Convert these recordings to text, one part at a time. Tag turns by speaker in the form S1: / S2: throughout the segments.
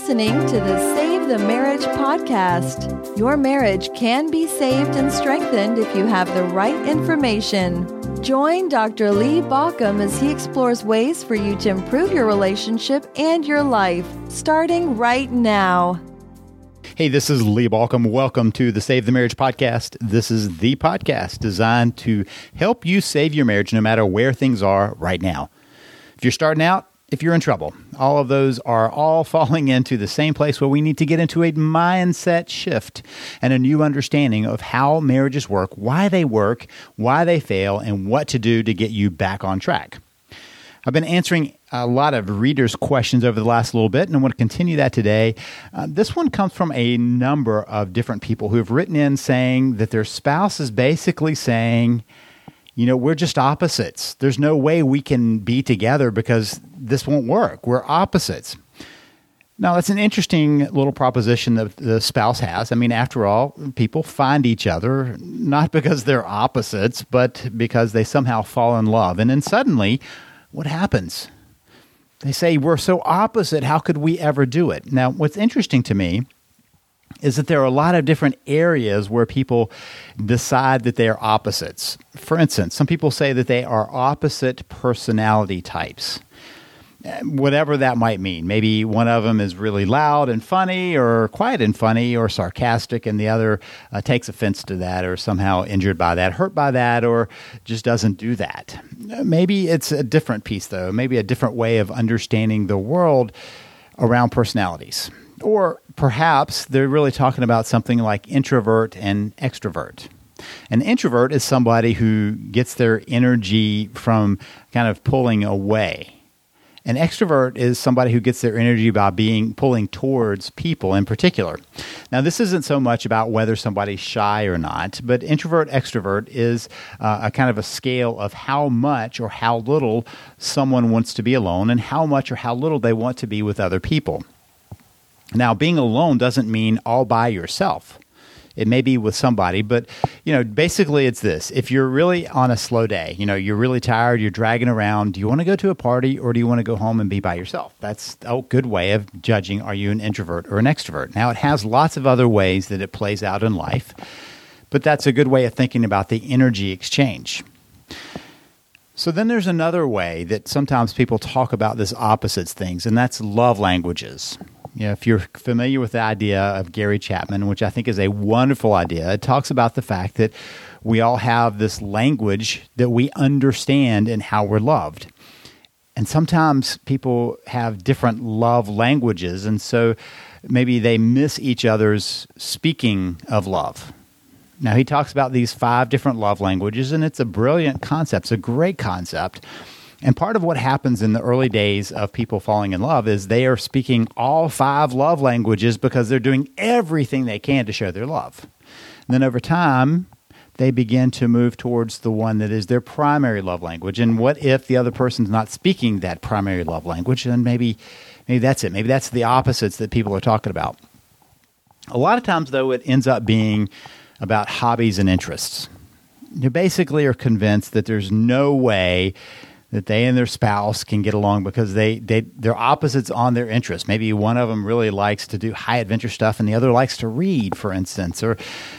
S1: listening to the Save the Marriage podcast. Your marriage can be saved and strengthened if you have the right information. Join Dr. Lee Baucom as he explores ways for you to improve your relationship and your life, starting right now.
S2: Hey, this is Lee Baucom. Welcome to the Save the Marriage podcast. This is the podcast designed to help you save your marriage no matter where things are right now. If you're starting out, if you're in trouble. All of those are all falling into the same place where we need to get into a mindset shift and a new understanding of how marriages work, why they work, why they fail, and what to do to get you back on track. I've been answering a lot of readers' questions over the last little bit, and I want to continue that today. Uh, this one comes from a number of different people who have written in saying that their spouse is basically saying, you know, we're just opposites. There's no way we can be together because this won't work. We're opposites. Now, that's an interesting little proposition that the spouse has. I mean, after all, people find each other not because they're opposites, but because they somehow fall in love. And then suddenly, what happens? They say, We're so opposite. How could we ever do it? Now, what's interesting to me is that there are a lot of different areas where people decide that they are opposites. For instance, some people say that they are opposite personality types. Whatever that might mean. Maybe one of them is really loud and funny, or quiet and funny, or sarcastic, and the other uh, takes offense to that, or somehow injured by that, hurt by that, or just doesn't do that. Maybe it's a different piece, though. Maybe a different way of understanding the world around personalities. Or perhaps they're really talking about something like introvert and extrovert. An introvert is somebody who gets their energy from kind of pulling away. An extrovert is somebody who gets their energy by being pulling towards people in particular. Now, this isn't so much about whether somebody's shy or not, but introvert extrovert is uh, a kind of a scale of how much or how little someone wants to be alone and how much or how little they want to be with other people. Now, being alone doesn't mean all by yourself. It may be with somebody, but you know, basically it's this. If you're really on a slow day, you know, you're really tired, you're dragging around, do you want to go to a party or do you want to go home and be by yourself? That's a good way of judging are you an introvert or an extrovert. Now, it has lots of other ways that it plays out in life, but that's a good way of thinking about the energy exchange. So then there's another way that sometimes people talk about this opposites things, and that's love languages. Know, if you're familiar with the idea of Gary Chapman, which I think is a wonderful idea, it talks about the fact that we all have this language that we understand and how we're loved. And sometimes people have different love languages, and so maybe they miss each other's speaking of love. Now, he talks about these five different love languages, and it's a brilliant concept. It's a great concept. And part of what happens in the early days of people falling in love is they are speaking all five love languages because they're doing everything they can to show their love. And then over time, they begin to move towards the one that is their primary love language. And what if the other person's not speaking that primary love language? Then maybe, maybe that's it. Maybe that's the opposites that people are talking about. A lot of times, though, it ends up being about hobbies and interests. You basically are convinced that there's no way that they and their spouse can get along because they, they they're opposites on their interests. Maybe one of them really likes to do high adventure stuff and the other likes to read, for instance. Or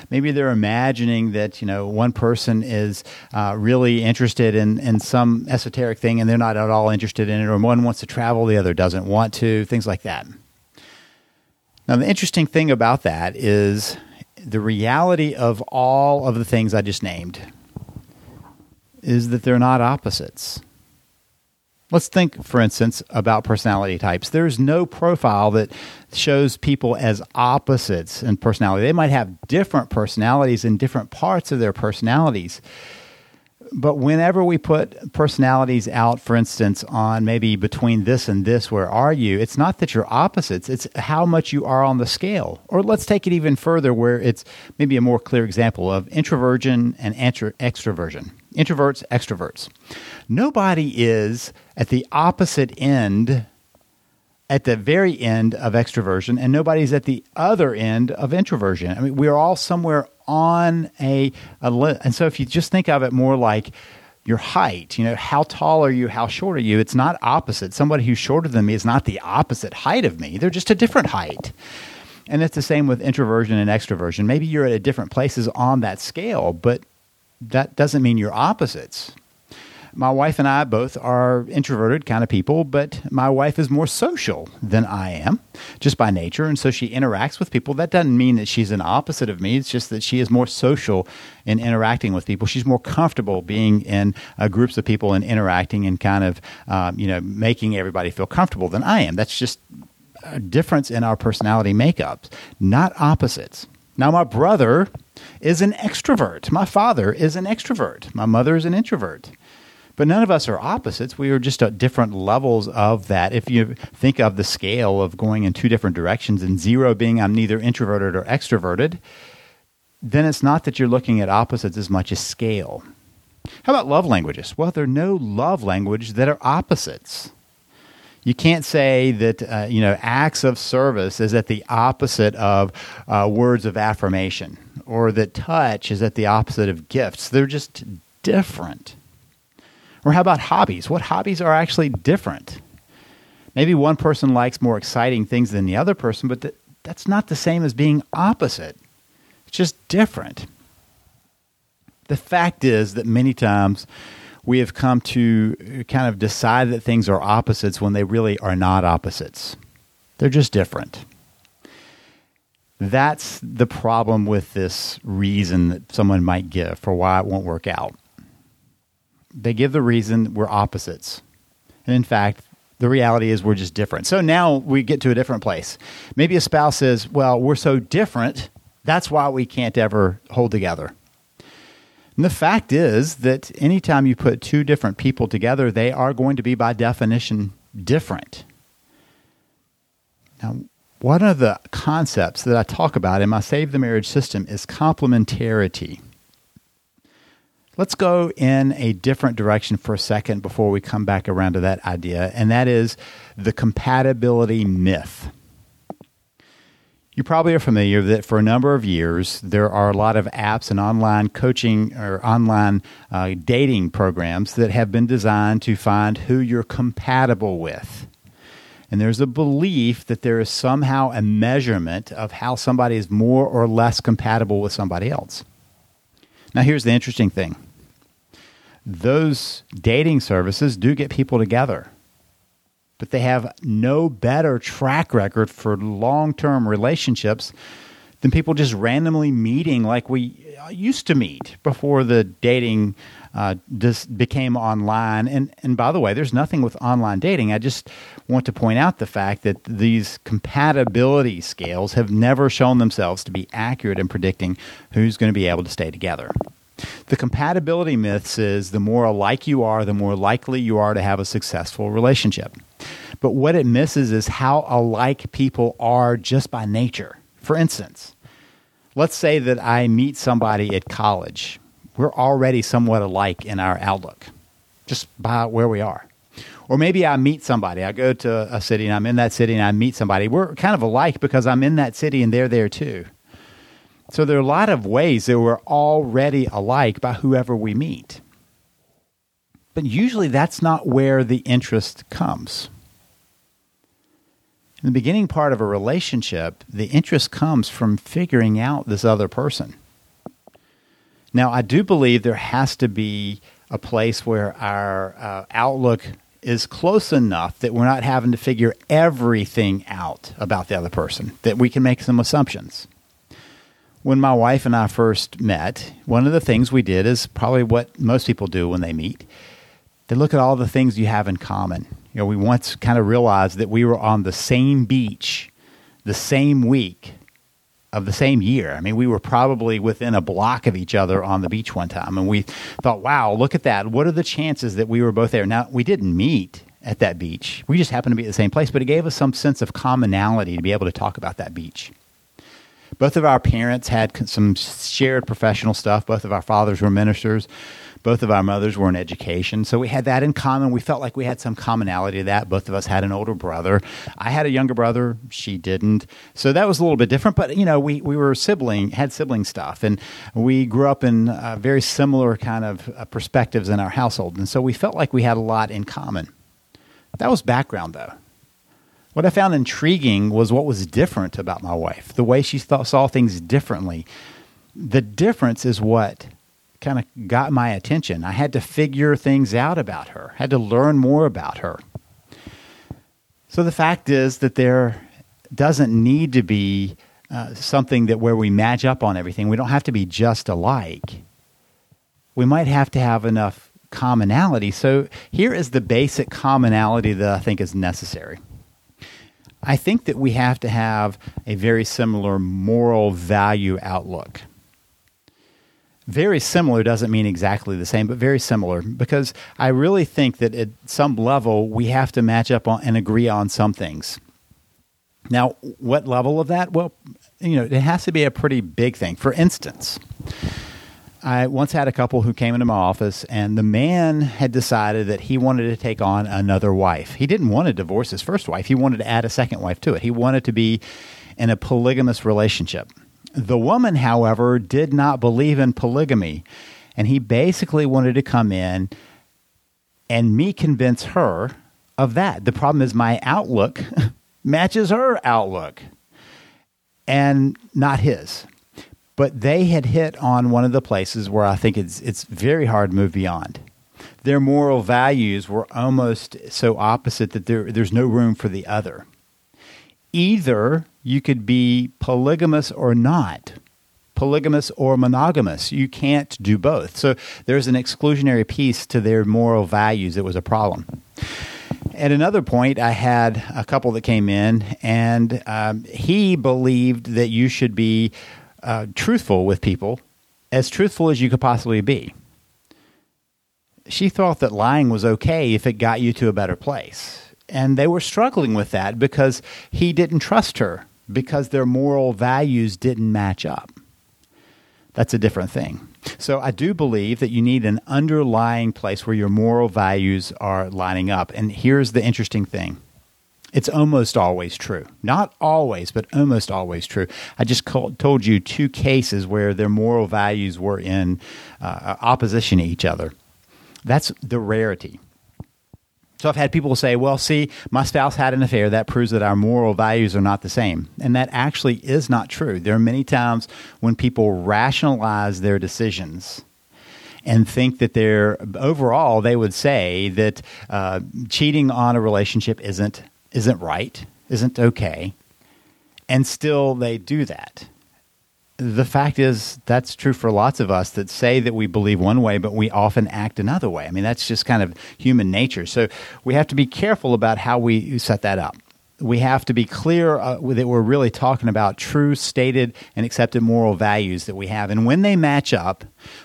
S2: maybe they're imagining that, you know, one person is uh, really interested in, in some esoteric thing and they're not at all interested in it, or one wants to travel, the other doesn't want to, things like that. Now, the interesting thing about that is the reality of all of the things I just named is that they're not opposites Let's think, for instance, about personality types. There's no profile that shows people as opposites in personality. They might have different personalities in different parts of their personalities. But whenever we put personalities out, for instance, on maybe between this and this, where are you? It's not that you're opposites, it's how much you are on the scale. Or let's take it even further, where it's maybe a more clear example of introversion and extroversion. Introverts, extroverts. Nobody is at the opposite end, at the very end of extroversion, and nobody's at the other end of introversion. I mean, we're all somewhere on a, a and so if you just think of it more like your height. You know, how tall are you? How short are you? It's not opposite. Somebody who's shorter than me is not the opposite height of me. They're just a different height. And it's the same with introversion and extroversion. Maybe you're at different places on that scale, but that doesn't mean you're opposites. My wife and I both are introverted kind of people, but my wife is more social than I am just by nature. And so she interacts with people. That doesn't mean that she's an opposite of me. It's just that she is more social in interacting with people. She's more comfortable being in uh, groups of people and interacting and kind of, um, you know, making everybody feel comfortable than I am. That's just a difference in our personality makeups, not opposites. Now, my brother is an extrovert. My father is an extrovert. My mother is an introvert. But none of us are opposites. We are just at different levels of that. If you think of the scale of going in two different directions and zero being I'm neither introverted or extroverted, then it's not that you're looking at opposites as much as scale. How about love languages? Well, there are no love languages that are opposites. You can't say that uh, you know acts of service is at the opposite of uh, words of affirmation, or that touch is at the opposite of gifts. They're just different. Or how about hobbies? What hobbies are actually different? Maybe one person likes more exciting things than the other person, but th- that's not the same as being opposite. It's just different. The fact is that many times we have come to kind of decide that things are opposites when they really are not opposites. They're just different. That's the problem with this reason that someone might give for why it won't work out they give the reason we're opposites. And in fact, the reality is we're just different. So now we get to a different place. Maybe a spouse says, Well, we're so different, that's why we can't ever hold together. And the fact is that anytime you put two different people together, they are going to be, by definition, different. Now, one of the concepts that I talk about in my Save the Marriage system is complementarity. Let's go in a different direction for a second before we come back around to that idea, and that is the compatibility myth. You probably are familiar that for a number of years there are a lot of apps and online coaching or online uh, dating programs that have been designed to find who you're compatible with. And there's a belief that there is somehow a measurement of how somebody is more or less compatible with somebody else. Now, here's the interesting thing those dating services do get people together, but they have no better track record for long term relationships than people just randomly meeting like we used to meet before the dating uh, just became online. And and by the way, there's nothing with online dating. I just want to point out the fact that these compatibility scales have never shown themselves to be accurate in predicting who's going to be able to stay together. The compatibility myth says the more alike you are, the more likely you are to have a successful relationship. But what it misses is how alike people are just by nature. For instance, let's say that I meet somebody at college. We're already somewhat alike in our outlook, just by where we are. Or maybe I meet somebody. I go to a city and I'm in that city and I meet somebody. We're kind of alike because I'm in that city and they're there too. So there are a lot of ways that we're already alike by whoever we meet. But usually that's not where the interest comes. In the beginning part of a relationship, the interest comes from figuring out this other person. Now, I do believe there has to be a place where our uh, outlook is close enough that we're not having to figure everything out about the other person, that we can make some assumptions when my wife and I first met, one of the things we did is probably what most people do when they meet. They look at all the things you have in common. You know, we once kind of realized that we were on the same beach the same week of the same year. I mean, we were probably within a block of each other on the beach one time. And we thought, wow, look at that. What are the chances that we were both there? Now, we didn't meet at that beach. We just happened to be at the same place, but it gave us some sense of commonality to be able to talk about that beach. Both of our parents had some shared professional stuff. Both of our fathers were ministers. Both of our mothers were in education, so we had that in common. We felt like we had some commonality to that. Both of us had an older brother. I had a younger brother. She didn't. So that was a little bit different. But you know, we we were sibling had sibling stuff, and we grew up in uh, very similar kind of uh, perspectives in our household, and so we felt like we had a lot in common. That was background, though. What I found intriguing was what was different about my wife, the way she thought, saw things differently. The difference is what kind of got my attention. I had to figure things out about her, had to learn more about her. So the fact is that there doesn't need to be uh, something that where we match up on everything. We don't have to be just alike. We might have to have enough commonality. So here is the basic commonality that I think is necessary. I think that we have to have a very similar moral value outlook. Very similar doesn't mean exactly the same, but very similar because I really think that at some level we have to match up on and agree on some things. Now, what level of that? Well, you know, it has to be a pretty big thing. For instance, I once had a couple who came into my office, and the man had decided that he wanted to take on another wife. He didn't want to divorce his first wife, he wanted to add a second wife to it. He wanted to be in a polygamous relationship. The woman, however, did not believe in polygamy, and he basically wanted to come in and me convince her of that. The problem is my outlook matches her outlook and not his but they had hit on one of the places where I think it's it's very hard to move beyond. Their moral values were almost so opposite that there, there's no room for the other. Either you could be polygamous or not, polygamous or monogamous. You can't do both. So there's an exclusionary piece to their moral values that was a problem. At another point, I had a couple that came in, and um, he believed that you should be uh, truthful with people, as truthful as you could possibly be. She thought that lying was okay if it got you to a better place. And they were struggling with that because he didn't trust her, because their moral values didn't match up. That's a different thing. So I do believe that you need an underlying place where your moral values are lining up. And here's the interesting thing it's almost always true. Not always, but almost always true. I just called, told you two cases where their moral values were in uh, opposition to each other. That's the rarity. So I've had people say, well, see, my spouse had an affair. That proves that our moral values are not the same. And that actually is not true. There are many times when people rationalize their decisions and think that they're overall, they would say that uh, cheating on a relationship isn't isn't right, isn't okay, and still they do that. The fact is, that's true for lots of us that say that we believe one way, but we often act another way. I mean, that's just kind of human nature. So we have to be careful about how we set that up. We have to be clear uh, that we're really talking about true, stated, and accepted moral values that we have. And when they match up,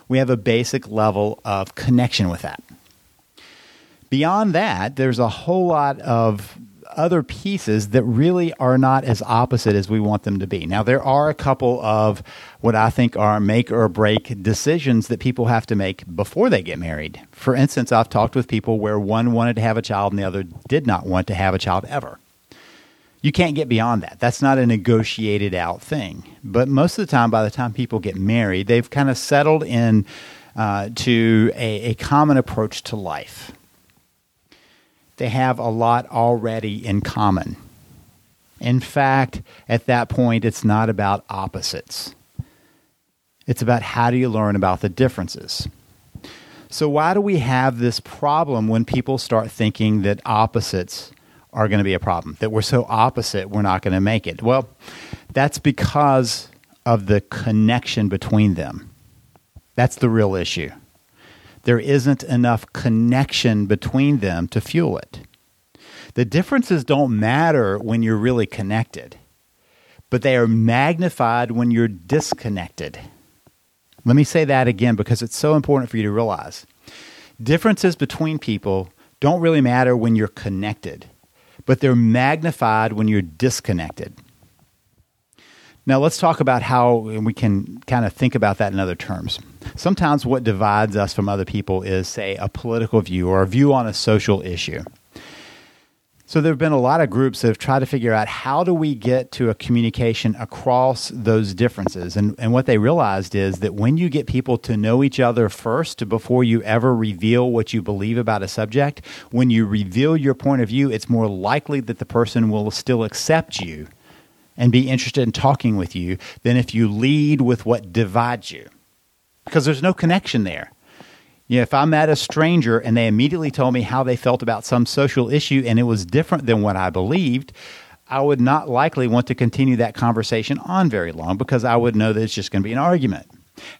S2: we have a basic level of connection with that. Beyond that, there's a whole lot of other pieces that really are not as opposite as we want them to be. Now, there are a couple of what I think are make or break decisions that people have to make before they get married. For instance, I've talked with people where one wanted to have a child and the other did not want to have a child ever. You can't get beyond that. That's not a negotiated out thing. But most of the time, by the time people get married, they've kind of settled in uh, to a, a common approach to life they have a lot already in common. In fact, at that point, it's not about opposites. It's about how do you learn about the differences. So, why do we have this problem when people start thinking that opposites are going to be a problem? That we're so opposite, we're not going to make it? Well, that's because of the connection between them. That's the real issue there isn't enough connection between them to fuel it. The differences don't matter when you're really connected, but they are magnified when you're disconnected. Let me say that again because it's so important for you to realize. Differences between people don't really matter when you're connected, but they're magnified when you're disconnected. Now, let's talk about how we can kind of think about that in other terms. Sometimes what divides us from other people is, say, a political view or a view on a social issue. So there have been a lot of groups that have tried to figure out how do we get to a communication across those differences. And, and what they realized is that when you get people to know each other first before you ever reveal what you believe about a subject, when you reveal your point of view, it's more likely that the person will still accept you and be interested in talking with you than if you lead with what divides you. Because there's no connection there. You know, if I met a stranger and they immediately told me how they felt about some social issue and it was different than what I believed, I would not likely want to continue that conversation on very long because I would know that it's just going to be an argument.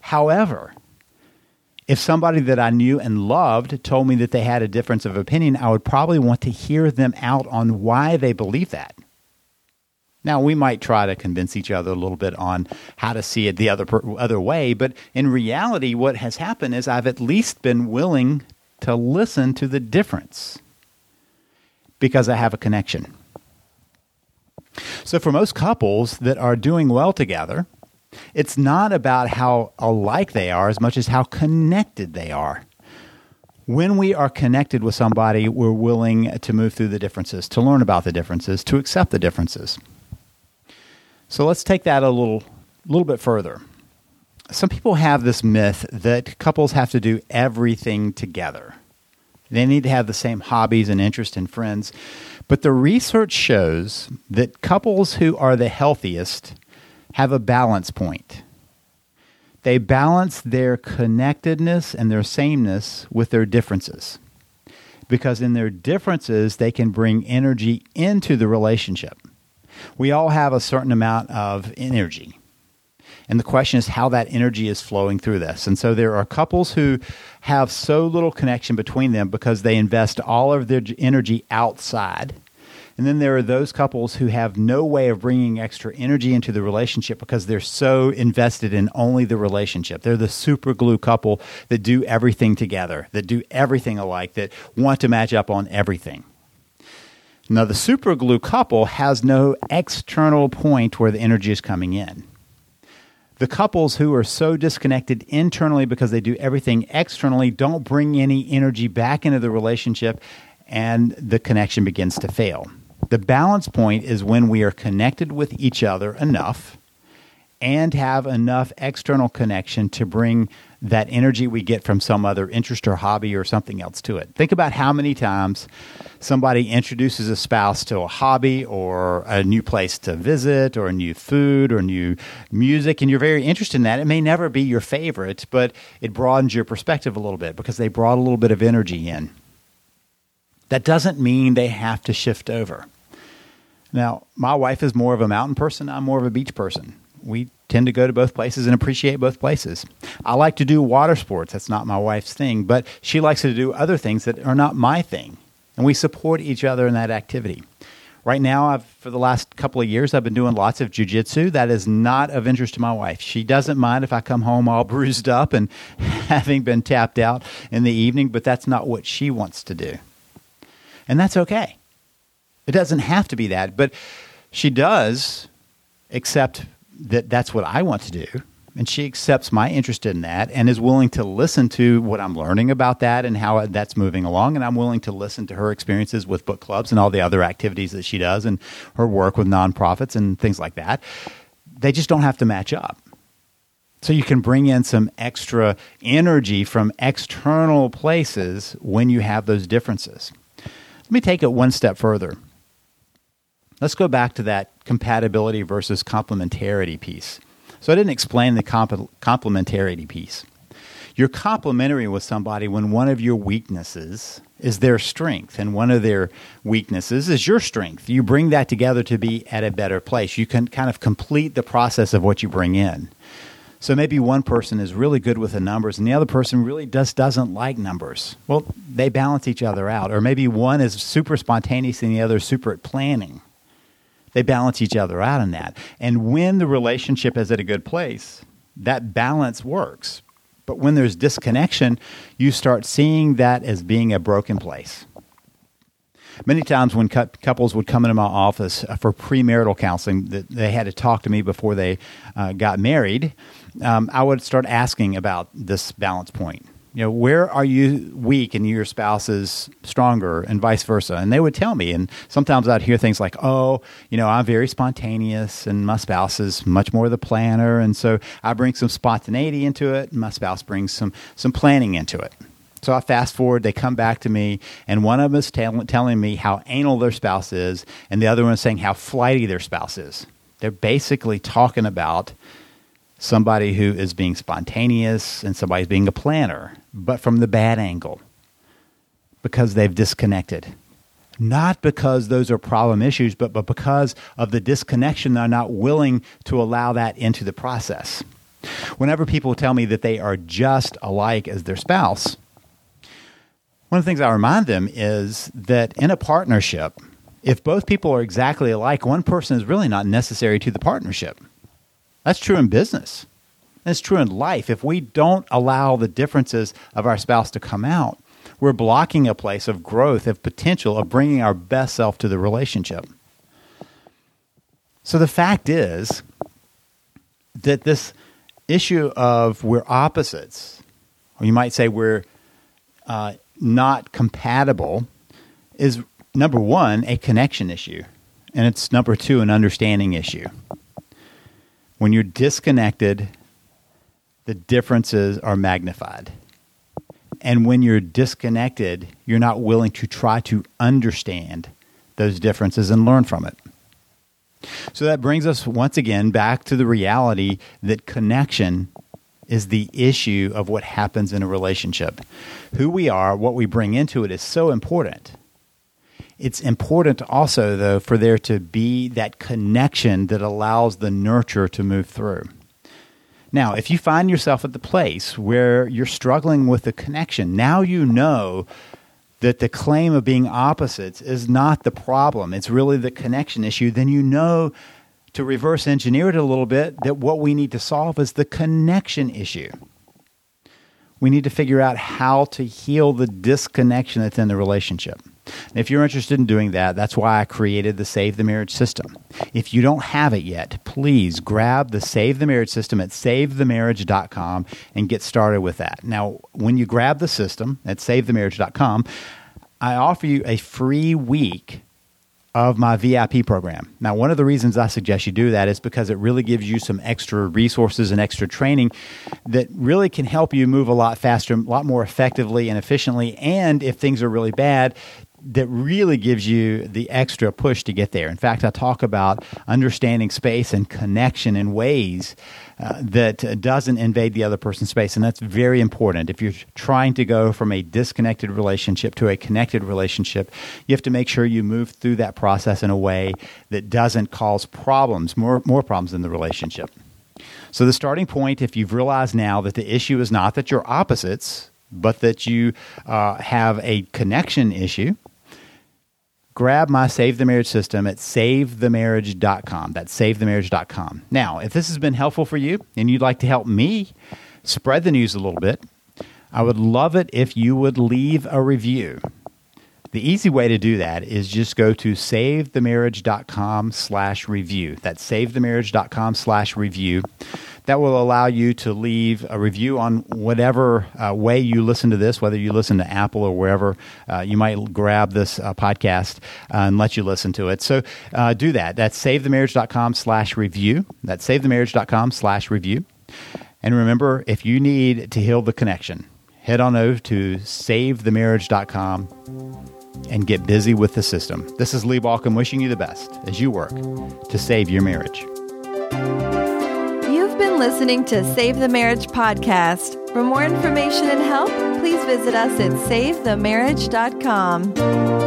S2: However, if somebody that I knew and loved told me that they had a difference of opinion, I would probably want to hear them out on why they believe that. Now we might try to convince each other a little bit on how to see it the other other way, but in reality, what has happened is I've at least been willing to listen to the difference because I have a connection. So for most couples that are doing well together, it's not about how alike they are as much as how connected they are. When we are connected with somebody, we're willing to move through the differences, to learn about the differences, to accept the differences. So let's take that a little, little bit further. Some people have this myth that couples have to do everything together. They need to have the same hobbies and interests and friends. But the research shows that couples who are the healthiest have a balance point. They balance their connectedness and their sameness with their differences. Because in their differences, they can bring energy into the relationship we all have a certain amount of energy. And the question is how that energy is flowing through this. And so there are couples who have so little connection between them because they invest all of their energy outside. And then there are those couples who have no way of bringing extra energy into the relationship because they're so invested in only the relationship. They're the super glue couple that do everything together, that do everything alike, that want to match up on everything. Now, the superglue couple has no external point where the energy is coming in. The couples who are so disconnected internally because they do everything externally don't bring any energy back into the relationship and the connection begins to fail. The balance point is when we are connected with each other enough and have enough external connection to bring that energy we get from some other interest or hobby or something else to it. Think about how many times somebody introduces a spouse to a hobby or a new place to visit or a new food or new music, and you're very interested in that. It may never be your favorite, but it broadens your perspective a little bit because they brought a little bit of energy in. That doesn't mean they have to shift over. Now, my wife is more of a mountain person, I'm more of a beach person we tend to go to both places and appreciate both places. I like to do water sports. That's not my wife's thing, but she likes to do other things that are not my thing. And we support each other in that activity. Right now, I've, for the last couple of years, I've been doing lots of jujitsu. That is not of interest to my wife. She doesn't mind if I come home all bruised up and having been tapped out in the evening, but that's not what she wants to do. And that's okay. It doesn't have to be that, but she does accept that that's what I want to do. And she accepts my interest in that and is willing to listen to what I'm learning about that and how that's moving along. And I'm willing to listen to her experiences with book clubs and all the other activities that she does and her work with nonprofits and things like that. They just don't have to match up. So you can bring in some extra energy from external places when you have those differences. Let me take it one step further. Let's go back to that compatibility versus complementarity piece. So I didn't explain the comp- complementarity piece. You're complementary with somebody when one of your weaknesses is their strength and one of their weaknesses is your strength. You bring that together to be at a better place. You can kind of complete the process of what you bring in. So maybe one person is really good with the numbers and the other person really just doesn't like numbers. Well, they balance each other out. Or maybe one is super spontaneous and the other is super at planning. They balance each other out in that. And when the relationship is at a good place, that balance works. But when there's disconnection, you start seeing that as being a broken place. many times when cu- couples would come into my office uh, for premarital counseling, that they had to talk to me before they uh, got married. Um, I would start asking about this balance point. You know, where are you weak and your spouse is stronger, and vice versa? And they would tell me. And sometimes I'd hear things like, "Oh, you know, I'm very spontaneous, and my spouse is much more the planner, and so I bring some spontaneity into it, and my spouse brings some some planning into it." So I fast forward, they come back to me, and one of them is tell- telling me how anal their spouse is, and the other one is saying how flighty their spouse is. They're basically talking about somebody who is being spontaneous and somebody's being a planner, but from the bad angle because they've disconnected. Not because those are problem issues, but, but because of the disconnection, they're not willing to allow that into the process. Whenever people tell me that they are just alike as their spouse, one of the things I remind them is that in a partnership, if both people are exactly alike, one person is really not necessary to the partnership. That's true in business. It's true in life. If we don't allow the differences of our spouse to come out, we're blocking a place of growth, of potential, of bringing our best self to the relationship. So the fact is that this issue of we're opposites, or you might say we're uh, not compatible is number one, a connection issue. And it's number two, an understanding issue. When you're disconnected, the differences are magnified. And when you're disconnected, you're not willing to try to understand those differences and learn from it. So that brings us once again back to the reality that connection is the issue of what happens in a relationship. Who we are, what we bring into it is so important. It's important also, though, for there to be that connection that allows the nurture to move through. Now, if you find yourself at the place where you're struggling with the connection, now you know that the claim of being opposites is not the problem. It's really the connection issue. Then you know to reverse engineer it a little bit that what we need to solve is the connection issue. We need to figure out how to heal the disconnection that's in the relationship. And if you're interested in doing that, that's why I created the Save the Marriage System. If you don't have it yet, please grab the Save the Marriage System at savethemarriage.com and get started with that. Now, when you grab the system at savethemarriage.com, I offer you a free week of my VIP program. Now, one of the reasons I suggest you do that is because it really gives you some extra resources and extra training that really can help you move a lot faster, a lot more effectively and efficiently. And if things are really bad, that really gives you the extra push to get there. In fact, I talk about understanding space and connection in ways uh, that doesn't invade the other person's space. And that's very important. If you're trying to go from a disconnected relationship to a connected relationship, you have to make sure you move through that process in a way that doesn't cause problems, more, more problems in the relationship. So, the starting point, if you've realized now that the issue is not that you're opposites, but that you uh, have a connection issue, grab my Save the Marriage system at savethemarriage.com. That's savethemarriage.com. Now, if this has been helpful for you and you'd like to help me spread the news a little bit, I would love it if you would leave a review. The easy way to do that is just go to savethemarriage.com slash review. That's savethemarriage.com slash review that will allow you to leave a review on whatever uh, way you listen to this, whether you listen to Apple or wherever uh, you might grab this uh, podcast uh, and let you listen to it. So uh, do that. That's savethemarriage.com slash review. That's savethemarriage.com slash review. And remember, if you need to heal the connection, head on over to savethemarriage.com and get busy with the system. This is Lee Baucom wishing you the best as you work to save your marriage You've been
S1: listening to Save the Marriage podcast. For more information and help, please visit us at savethemarriage.com.